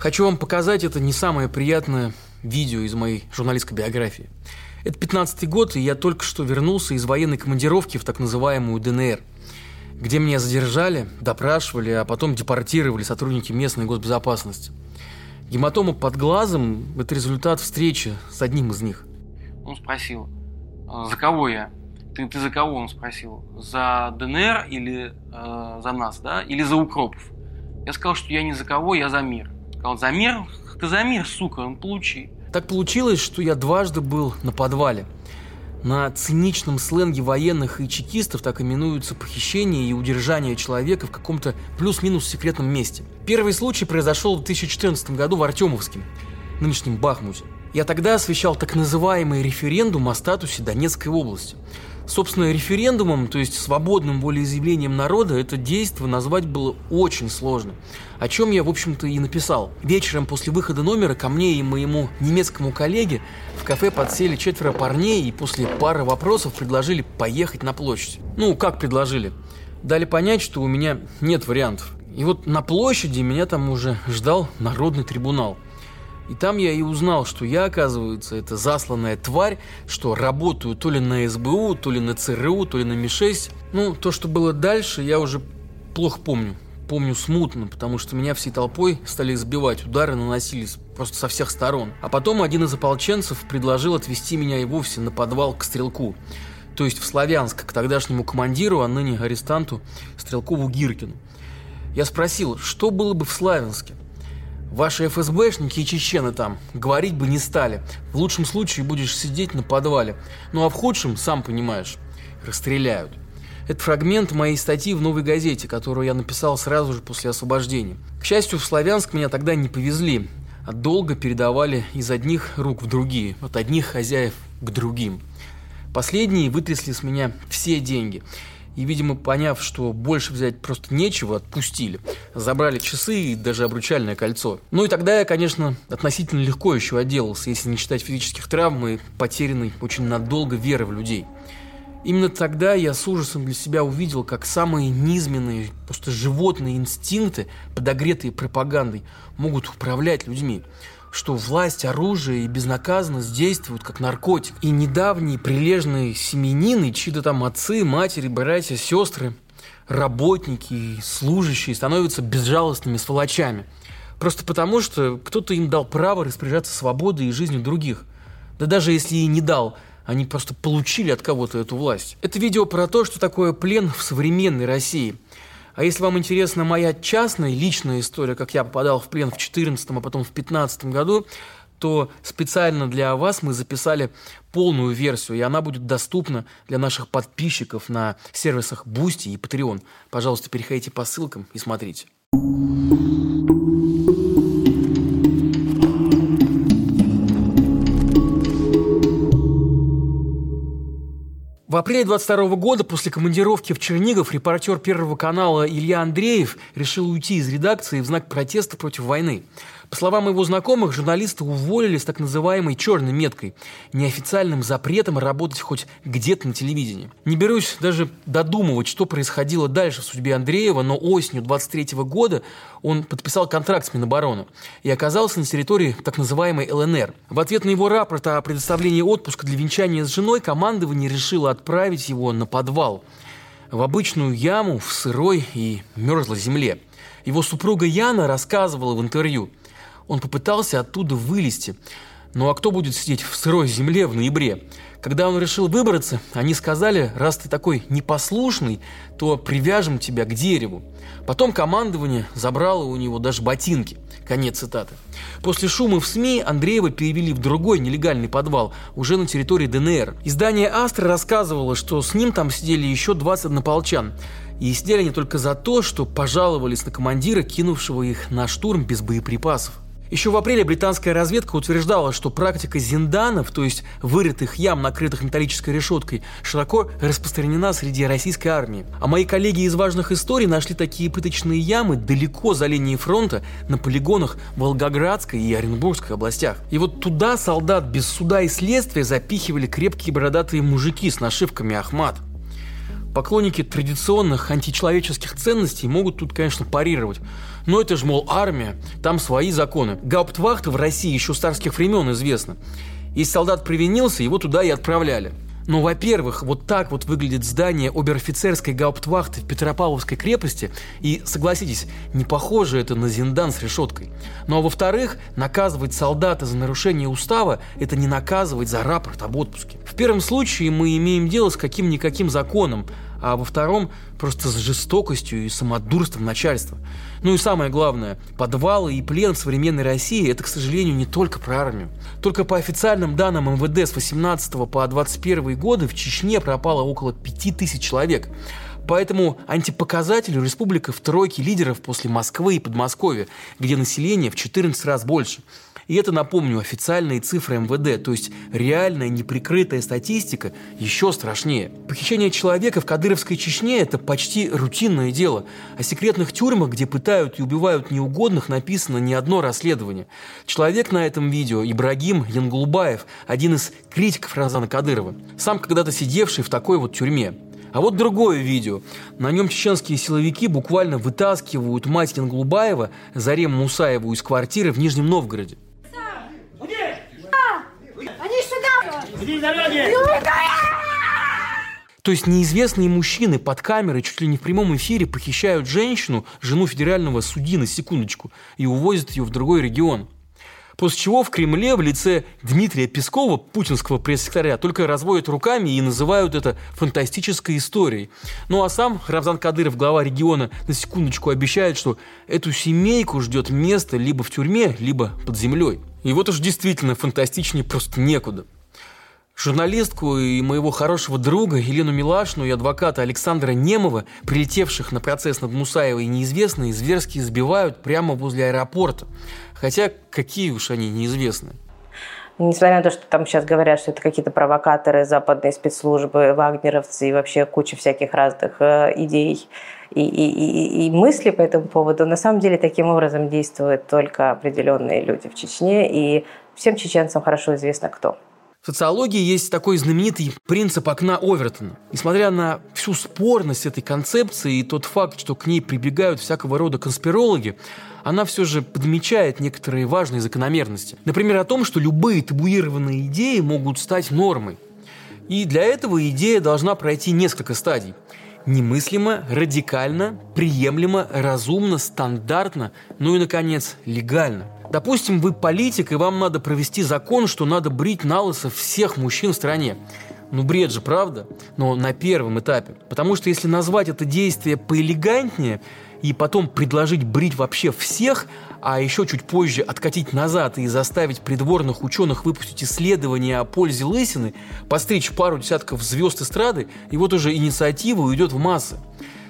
Хочу вам показать это не самое приятное видео из моей журналистской биографии. Это 15-й год, и я только что вернулся из военной командировки в так называемую ДНР, где меня задержали, допрашивали, а потом депортировали сотрудники местной госбезопасности. Гематома под глазом – это результат встречи с одним из них. Он спросил, «А за кого я? Ты, ты за кого, он спросил? За ДНР или э, за нас, да? Или за укропов? Я сказал, что я не за кого, я за мир. Сказал, за мир? Сука, ну получи. Так получилось, что я дважды был на подвале. На циничном сленге военных и чекистов так именуются похищение и удержание человека в каком-то плюс-минус секретном месте. Первый случай произошел в 2014 году в Артемовске, нынешнем Бахмуте. Я тогда освещал так называемый референдум о статусе Донецкой области. Собственно, референдумом, то есть свободным волеизъявлением народа, это действие назвать было очень сложно. О чем я, в общем-то, и написал. Вечером после выхода номера ко мне и моему немецкому коллеге в кафе подсели четверо парней и после пары вопросов предложили поехать на площадь. Ну, как предложили? Дали понять, что у меня нет вариантов. И вот на площади меня там уже ждал народный трибунал – и там я и узнал, что я, оказывается, это засланная тварь, что работаю то ли на СБУ, то ли на ЦРУ, то ли на МИ-6. Ну, то, что было дальше, я уже плохо помню. Помню смутно, потому что меня всей толпой стали избивать, удары наносились просто со всех сторон. А потом один из ополченцев предложил отвезти меня и вовсе на подвал к стрелку. То есть в Славянск, к тогдашнему командиру, а ныне арестанту Стрелкову Гиркину. Я спросил, что было бы в Славянске? Ваши ФСБшники и чечены там говорить бы не стали. В лучшем случае будешь сидеть на подвале. Ну а в худшем, сам понимаешь, расстреляют. Это фрагмент моей статьи в «Новой газете», которую я написал сразу же после освобождения. К счастью, в Славянск меня тогда не повезли, а долго передавали из одних рук в другие, от одних хозяев к другим. Последние вытрясли с меня все деньги – и, видимо, поняв, что больше взять просто нечего, отпустили. Забрали часы и даже обручальное кольцо. Ну и тогда я, конечно, относительно легко еще отделался, если не считать физических травм и потерянной очень надолго веры в людей. Именно тогда я с ужасом для себя увидел, как самые низменные, просто животные инстинкты, подогретые пропагандой, могут управлять людьми что власть, оружие и безнаказанность действуют как наркотик. И недавние прилежные семенины, чьи-то там отцы, матери, братья, сестры, работники и служащие становятся безжалостными сволочами. Просто потому, что кто-то им дал право распоряжаться свободой и жизнью других. Да даже если и не дал, они просто получили от кого-то эту власть. Это видео про то, что такое плен в современной России – а если вам интересна моя частная, личная история, как я попадал в плен в 2014, а потом в 2015 году, то специально для вас мы записали полную версию, и она будет доступна для наших подписчиков на сервисах Boosty и Patreon. Пожалуйста, переходите по ссылкам и смотрите. В апреле 22 года после командировки в Чернигов репортер Первого канала Илья Андреев решил уйти из редакции в знак протеста против войны. По словам его знакомых, журналисты уволили с так называемой «черной меткой» – неофициальным запретом работать хоть где-то на телевидении. Не берусь даже додумывать, что происходило дальше в судьбе Андреева, но осенью 23 года он подписал контракт с Минобороны и оказался на территории так называемой ЛНР. В ответ на его рапорт о предоставлении отпуска для венчания с женой командование решило отправить его на подвал в обычную яму в сырой и мерзлой земле. Его супруга Яна рассказывала в интервью – он попытался оттуда вылезти. Ну а кто будет сидеть в сырой земле в ноябре? Когда он решил выбраться, они сказали, раз ты такой непослушный, то привяжем тебя к дереву. Потом командование забрало у него даже ботинки. Конец цитаты. После шума в СМИ Андреева перевели в другой нелегальный подвал, уже на территории ДНР. Издание «Астра» рассказывало, что с ним там сидели еще 20 однополчан. И сидели они только за то, что пожаловались на командира, кинувшего их на штурм без боеприпасов. Еще в апреле британская разведка утверждала, что практика зинданов, то есть вырытых ям, накрытых металлической решеткой, широко распространена среди российской армии. А мои коллеги из важных историй нашли такие пыточные ямы далеко за линией фронта на полигонах Волгоградской и Оренбургской областях. И вот туда солдат без суда и следствия запихивали крепкие бородатые мужики с нашивками «Ахмат». Поклонники традиционных античеловеческих ценностей могут тут, конечно, парировать. Но это же, мол, армия, там свои законы. Гауптвахта в России еще с царских времен известна. Если солдат привинился, его туда и отправляли. Но, во-первых, вот так вот выглядит здание обер-офицерской гауптвахты в Петропавловской крепости, и, согласитесь, не похоже это на зиндан с решеткой. Ну а во-вторых, наказывать солдата за нарушение устава – это не наказывать за рапорт об отпуске. В первом случае мы имеем дело с каким-никаким законом, а во втором просто с жестокостью и самодурством начальства. Ну и самое главное, подвалы и плен в современной России – это, к сожалению, не только про армию. Только по официальным данным МВД с 18 по 21 годы в Чечне пропало около 5000 человек. Поэтому антипоказателю республика в тройке лидеров после Москвы и Подмосковья, где население в 14 раз больше – и это, напомню, официальные цифры МВД, то есть реальная неприкрытая статистика еще страшнее. Похищение человека в Кадыровской Чечне – это почти рутинное дело. О секретных тюрьмах, где пытают и убивают неугодных, написано не одно расследование. Человек на этом видео – Ибрагим Янглубаев, один из критиков Разана Кадырова, сам когда-то сидевший в такой вот тюрьме. А вот другое видео. На нем чеченские силовики буквально вытаскивают мать Янглубаева, Зарем Мусаеву, из квартиры в Нижнем Новгороде. То есть неизвестные мужчины под камерой чуть ли не в прямом эфире похищают женщину, жену федерального судьи на секундочку, и увозят ее в другой регион. После чего в Кремле в лице Дмитрия Пескова, путинского пресс-секретаря, только разводят руками и называют это фантастической историей. Ну а сам Рамзан Кадыров, глава региона, на секундочку обещает, что эту семейку ждет место либо в тюрьме, либо под землей. И вот уж действительно фантастичнее просто некуда. Журналистку и моего хорошего друга Елену Милашну и адвоката Александра Немова, прилетевших на процесс над Мусаевой неизвестные, зверски избивают прямо возле аэропорта. Хотя какие уж они неизвестные. Несмотря на то, что там сейчас говорят, что это какие-то провокаторы, западные спецслужбы, вагнеровцы и вообще куча всяких разных э, идей и, и, и, и мыслей по этому поводу, на самом деле таким образом действуют только определенные люди в Чечне, и всем чеченцам хорошо известно кто. В социологии есть такой знаменитый принцип окна Овертона. Несмотря на всю спорность этой концепции и тот факт, что к ней прибегают всякого рода конспирологи, она все же подмечает некоторые важные закономерности. Например, о том, что любые табуированные идеи могут стать нормой. И для этого идея должна пройти несколько стадий. Немыслимо, радикально, приемлемо, разумно, стандартно, ну и, наконец, легально – Допустим, вы политик, и вам надо провести закон, что надо брить на лысо всех мужчин в стране. Ну, бред же, правда? Но на первом этапе. Потому что если назвать это действие поэлегантнее и потом предложить брить вообще всех, а еще чуть позже откатить назад и заставить придворных ученых выпустить исследования о пользе лысины, постричь пару десятков звезд эстрады, и вот уже инициатива уйдет в массы.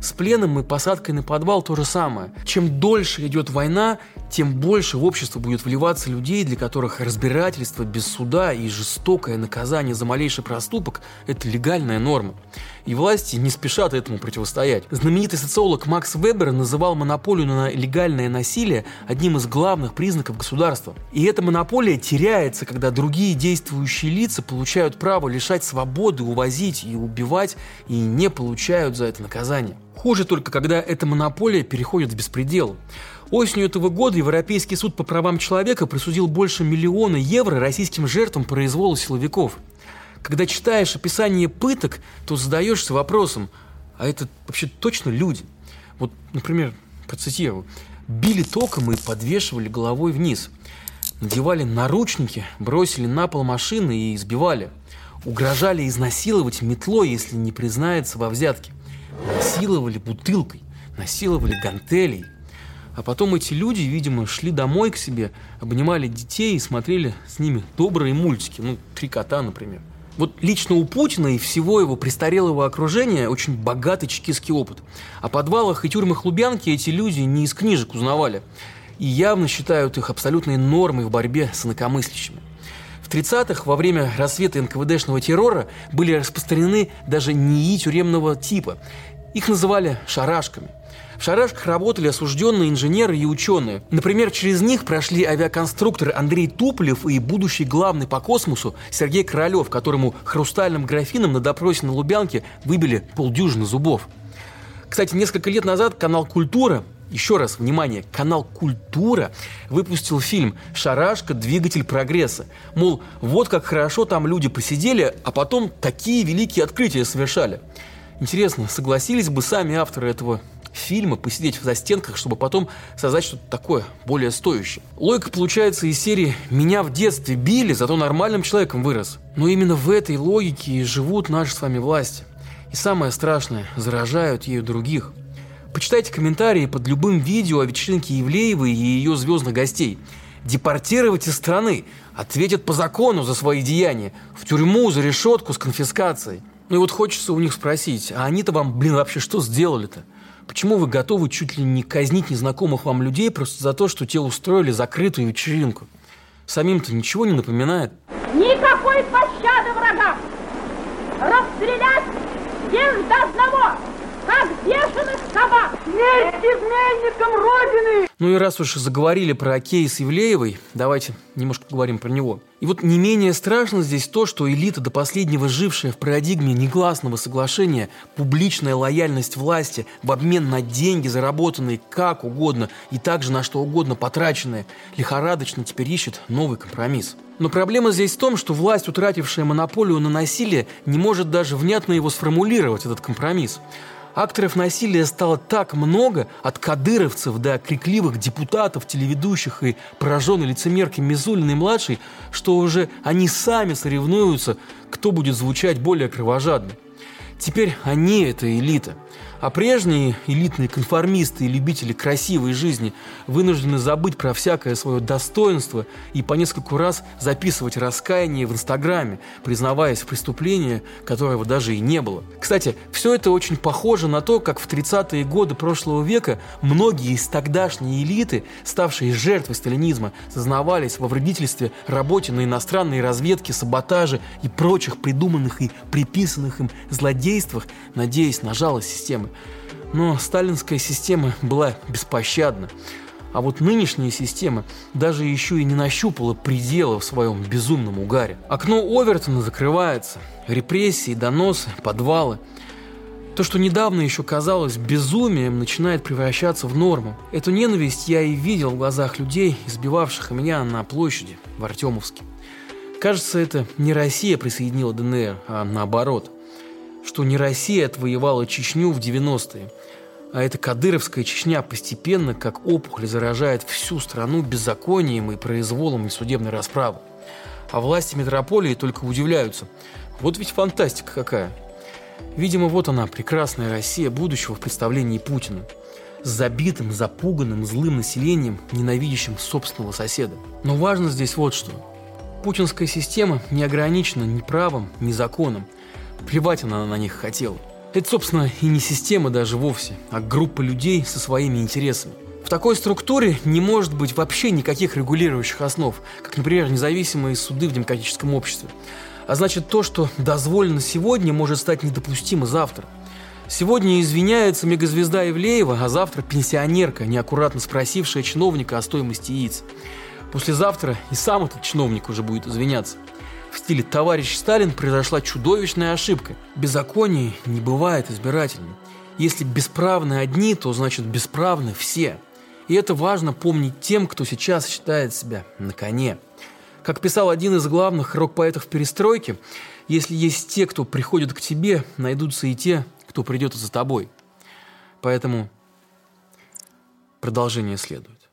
С пленом и посадкой на подвал то же самое. Чем дольше идет война, тем больше в общество будет вливаться людей, для которых разбирательство без суда и жестокое наказание за малейший проступок – это легальная норма. И власти не спешат этому противостоять. Знаменитый социолог Макс Вебер называл монополию на легальное насилие одним из главных признаков государства. И эта монополия теряется, когда другие действующие лица получают право лишать свободы, увозить и убивать, и не получают за это наказание. Хуже только, когда эта монополия переходит в беспредел. Осенью этого года Европейский суд по правам человека присудил больше миллиона евро российским жертвам произвола силовиков. Когда читаешь описание пыток, то задаешься вопросом, а это вообще точно люди? Вот, например, процитирую. Били током и подвешивали головой вниз. Надевали наручники, бросили на пол машины и избивали. Угрожали изнасиловать метлой, если не признается во взятке. Насиловали бутылкой, насиловали гантелей – а потом эти люди, видимо, шли домой к себе, обнимали детей и смотрели с ними добрые мультики. Ну, «Три кота», например. Вот лично у Путина и всего его престарелого окружения очень богатый чекистский опыт. О подвалах и тюрьмах Лубянки эти люди не из книжек узнавали. И явно считают их абсолютной нормой в борьбе с инакомыслящими. В 30-х, во время рассвета НКВДшного террора, были распространены даже НИИ тюремного типа. Их называли «шарашками». В шарашках работали осужденные инженеры и ученые. Например, через них прошли авиаконструкторы Андрей Туполев и будущий главный по космосу Сергей Королев, которому хрустальным графином на допросе на Лубянке выбили полдюжины зубов. Кстати, несколько лет назад канал «Культура» еще раз, внимание, канал «Культура» выпустил фильм «Шарашка. Двигатель прогресса». Мол, вот как хорошо там люди посидели, а потом такие великие открытия совершали. Интересно, согласились бы сами авторы этого фильма посидеть в застенках, чтобы потом создать что-то такое, более стоящее. Логика получается из серии «Меня в детстве били, зато нормальным человеком вырос». Но именно в этой логике и живут наши с вами власти. И самое страшное, заражают ею других. Почитайте комментарии под любым видео о вечеринке Евлеевой и ее звездных гостей. Депортировать из страны, ответят по закону за свои деяния, в тюрьму, за решетку с конфискацией. Ну и вот хочется у них спросить, а они-то вам, блин, вообще что сделали-то? Почему вы готовы чуть ли не казнить незнакомых вам людей просто за то, что те устроили закрытую вечеринку? Самим-то ничего не напоминает. Никакой пощады врагам! Расстрелять всех до одного! Как бешеных собак! Смерть изменникам Родины! Ну и раз уж заговорили про кейс Евлеевой, давайте немножко поговорим про него. И вот не менее страшно здесь то, что элита до последнего жившая в парадигме негласного соглашения, публичная лояльность власти в обмен на деньги, заработанные как угодно и также на что угодно потраченные, лихорадочно теперь ищет новый компромисс. Но проблема здесь в том, что власть, утратившая монополию на насилие, не может даже внятно его сформулировать, этот компромисс. Акторов насилия стало так много, от кадыровцев до крикливых депутатов, телеведущих и пораженной лицемерки Мизулиной-младшей, что уже они сами соревнуются, кто будет звучать более кровожадно. Теперь они – это элита – а прежние элитные конформисты и любители красивой жизни вынуждены забыть про всякое свое достоинство и по нескольку раз записывать раскаяние в Инстаграме, признаваясь в преступлении, которого даже и не было. Кстати, все это очень похоже на то, как в 30-е годы прошлого века многие из тогдашней элиты, ставшие жертвой сталинизма, сознавались во вредительстве работе на иностранной разведке, саботаже и прочих придуманных и приписанных им злодействах, надеясь на жалость системы. Но сталинская система была беспощадна. А вот нынешняя система даже еще и не нащупала предела в своем безумном угаре. Окно Овертона закрывается. Репрессии, доносы, подвалы. То, что недавно еще казалось безумием, начинает превращаться в норму. Эту ненависть я и видел в глазах людей, избивавших меня на площади в Артемовске. Кажется, это не Россия присоединила ДНР, а наоборот что не Россия отвоевала Чечню в 90-е, а эта кадыровская Чечня постепенно, как опухоль, заражает всю страну беззаконием и произволом и судебной расправы. А власти метрополии только удивляются. Вот ведь фантастика какая. Видимо, вот она, прекрасная Россия будущего в представлении Путина. С забитым, запуганным, злым населением, ненавидящим собственного соседа. Но важно здесь вот что. Путинская система не ограничена ни правом, ни законом. Плевать она на них хотела. Это, собственно, и не система даже вовсе, а группа людей со своими интересами. В такой структуре не может быть вообще никаких регулирующих основ, как, например, независимые суды в демократическом обществе. А значит, то, что дозволено сегодня, может стать недопустимо завтра. Сегодня извиняется мегазвезда Ивлеева, а завтра пенсионерка, неаккуратно спросившая чиновника о стоимости яиц. Послезавтра и сам этот чиновник уже будет извиняться в стиле «Товарищ Сталин» произошла чудовищная ошибка. Беззаконие не бывает избирательным. Если бесправны одни, то значит бесправны все. И это важно помнить тем, кто сейчас считает себя на коне. Как писал один из главных рок-поэтов перестройки, если есть те, кто приходит к тебе, найдутся и те, кто придет за тобой. Поэтому продолжение следует.